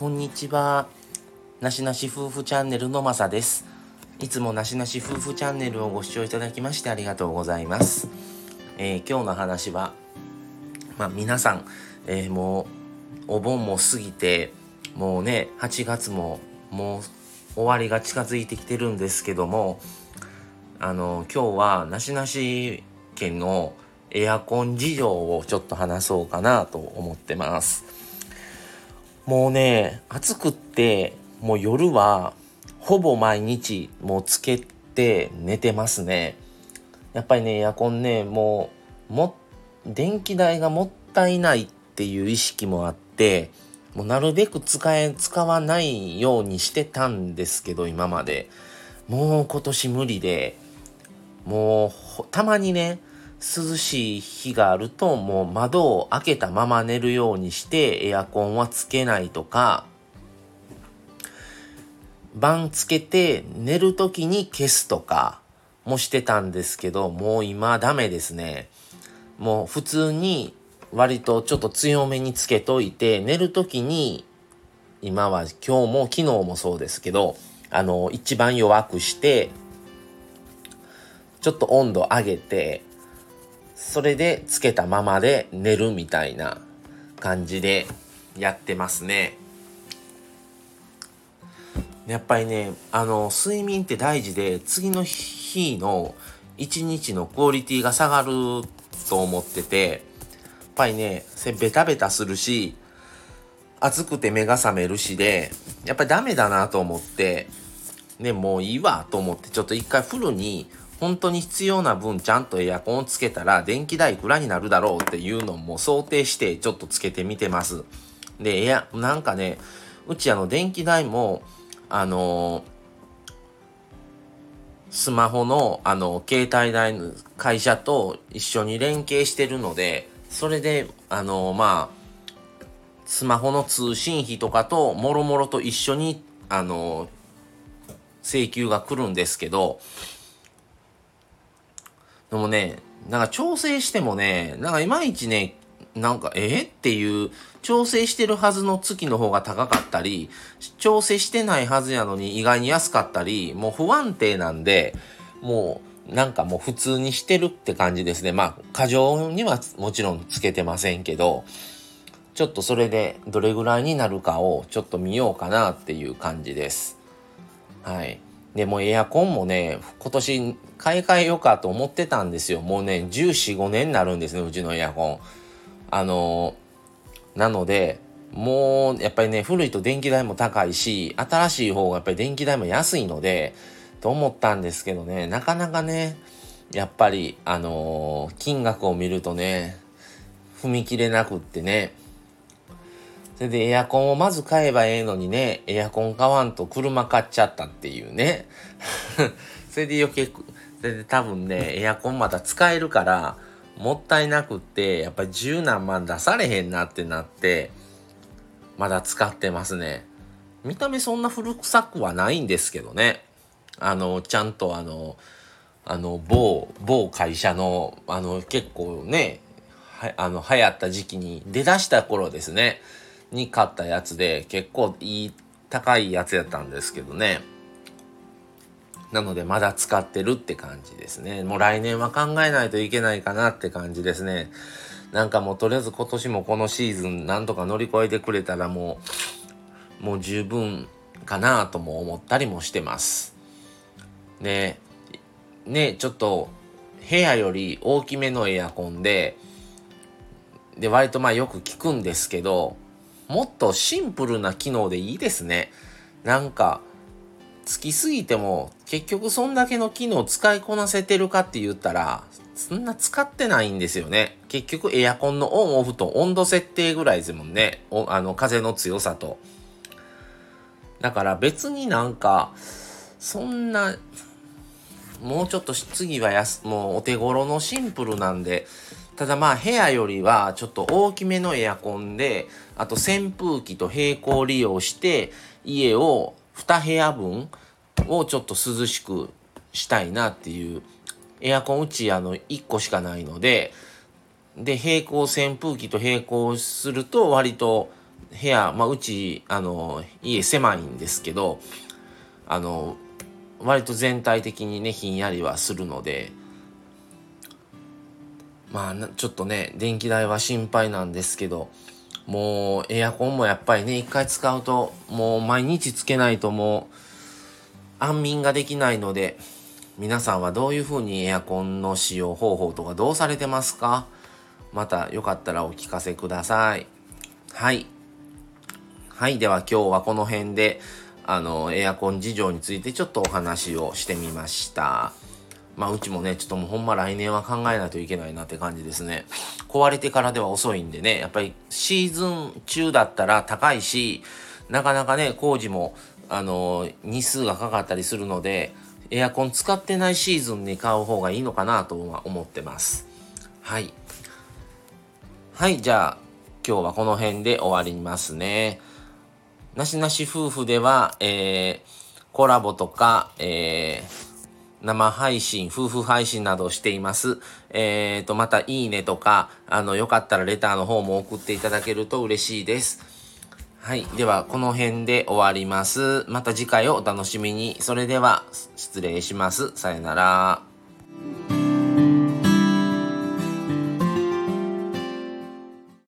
こんにちは。なしなし夫婦チャンネルのまさです。いつもなしなし夫婦チャンネルをご視聴いただきましてありがとうございます。えー、今日の話は、まあ、皆さん、えー、もうお盆も過ぎて、もうね、8月ももう終わりが近づいてきてるんですけども、あの、今日はなしなし県のエアコン事情をちょっと話そうかなと思ってます。もうね、暑くって、もう夜はほぼ毎日もうつけて寝てますね。やっぱりね、エアコンね、もう、も、電気代がもったいないっていう意識もあって、もうなるべく使え、使わないようにしてたんですけど、今まで。もう今年無理で、もう、たまにね、涼しい日があるともう窓を開けたまま寝るようにしてエアコンはつけないとか晩つけて寝る時に消すとかもしてたんですけどもう今ダメですね。もう普通に割とちょっと強めにつけといて寝る時に今は今日も昨日もそうですけどあの一番弱くしてちょっと温度上げてそれでつけたままで寝るみたいな感じでやってますね。やっぱりね、あの、睡眠って大事で、次の日の一日のクオリティが下がると思ってて、やっぱりね、ベタベタするし、暑くて目が覚めるしで、やっぱりダメだなと思って、ね、もういいわと思って、ちょっと一回フルに本当に必要な分ちゃんとエアコンをつけたら電気代いくらになるだろうっていうのも想定してちょっとつけてみてます。で、エア、なんかね、うちあの電気代も、あのスマホのあの携帯代の会社と一緒に連携してるので、それで、あのまあ、スマホの通信費とかともろもろと一緒に、あの請求が来るんですけど、でもね、なんか調整してもね、なんかいまいちね、なんか、えっていう、調整してるはずの月の方が高かったり、調整してないはずやのに意外に安かったり、もう不安定なんで、もう、なんかもう普通にしてるって感じですね。まあ、過剰にはもちろんつけてませんけど、ちょっとそれでどれぐらいになるかをちょっと見ようかなっていう感じです。はい。で、もエアコンもね、今年買い替えようかと思ってたんですよ。もうね、14、5年になるんですね、うちのエアコン。あのなので、もう、やっぱりね、古いと電気代も高いし、新しい方がやっぱり電気代も安いので、と思ったんですけどね、なかなかね、やっぱり、あのー、金額を見るとね、踏み切れなくってね、それでエアコンをまず買えばええのにね、エアコン買わんと車買っちゃったっていうね。それで余計、それで多分ね、エアコンまだ使えるから、もったいなくって、やっぱり十何万出されへんなってなって、まだ使ってますね。見た目そんな古臭くはないんですけどね。あの、ちゃんとあの、あの、某、某会社の、あの、結構ね、は、あの、流行った時期に出だした頃ですね。に買ったやつで結構いい高いやつやったんですけどね。なのでまだ使ってるって感じですね。もう来年は考えないといけないかなって感じですね。なんかもうとりあえず今年もこのシーズンなんとか乗り越えてくれたらもうもう十分かなとも思ったりもしてます。でねちょっと部屋より大きめのエアコンでで割とまあよく聞くんですけどもっとシンプルな機能でいいですね。なんか、つきすぎても結局そんだけの機能使いこなせてるかって言ったら、そんな使ってないんですよね。結局エアコンのオンオフと温度設定ぐらいですもんね。あの風の強さと。だから別になんか、そんな、もうちょっと次はやす、もうお手頃のシンプルなんで、ただまあ部屋よりはちょっと大きめのエアコンで、あと扇風機と並行利用して家を2部屋分をちょっと涼しくしたいなっていうエアコンうちあの1個しかないので、で、並行扇風機と並行すると割と部屋、まあ、うち、あの、家狭いんですけど、あの、割と全体的にね、ひんやりはするので、まあ、ちょっとね、電気代は心配なんですけど、もうエアコンもやっぱりね、一回使うと、もう毎日つけないともう、安眠ができないので、皆さんはどういう風にエアコンの使用方法とかどうされてますか？またよかったらお聞かせください。はい。はい。では今日はこの辺で、あの、エアコン事情についてちょっとお話をしてみました。まあうちもね、ちょっともうほんま来年は考えないといけないなって感じですね。壊れてからでは遅いんでね、やっぱりシーズン中だったら高いし、なかなかね、工事も、あの、日数がかかったりするので、エアコン使ってないシーズンに買う方がいいのかなとは思ってます。はい。はい、じゃあ、今日はこの辺で終わりますね。なしなし夫婦では、えー、コラボとか、えー、生配信、夫婦配信などをしています。えーと、またいいねとか、あの、よかったらレターの方も送っていただけると嬉しいです。はい。では、この辺で終わります。また次回をお楽しみに。それでは、失礼します。さよなら。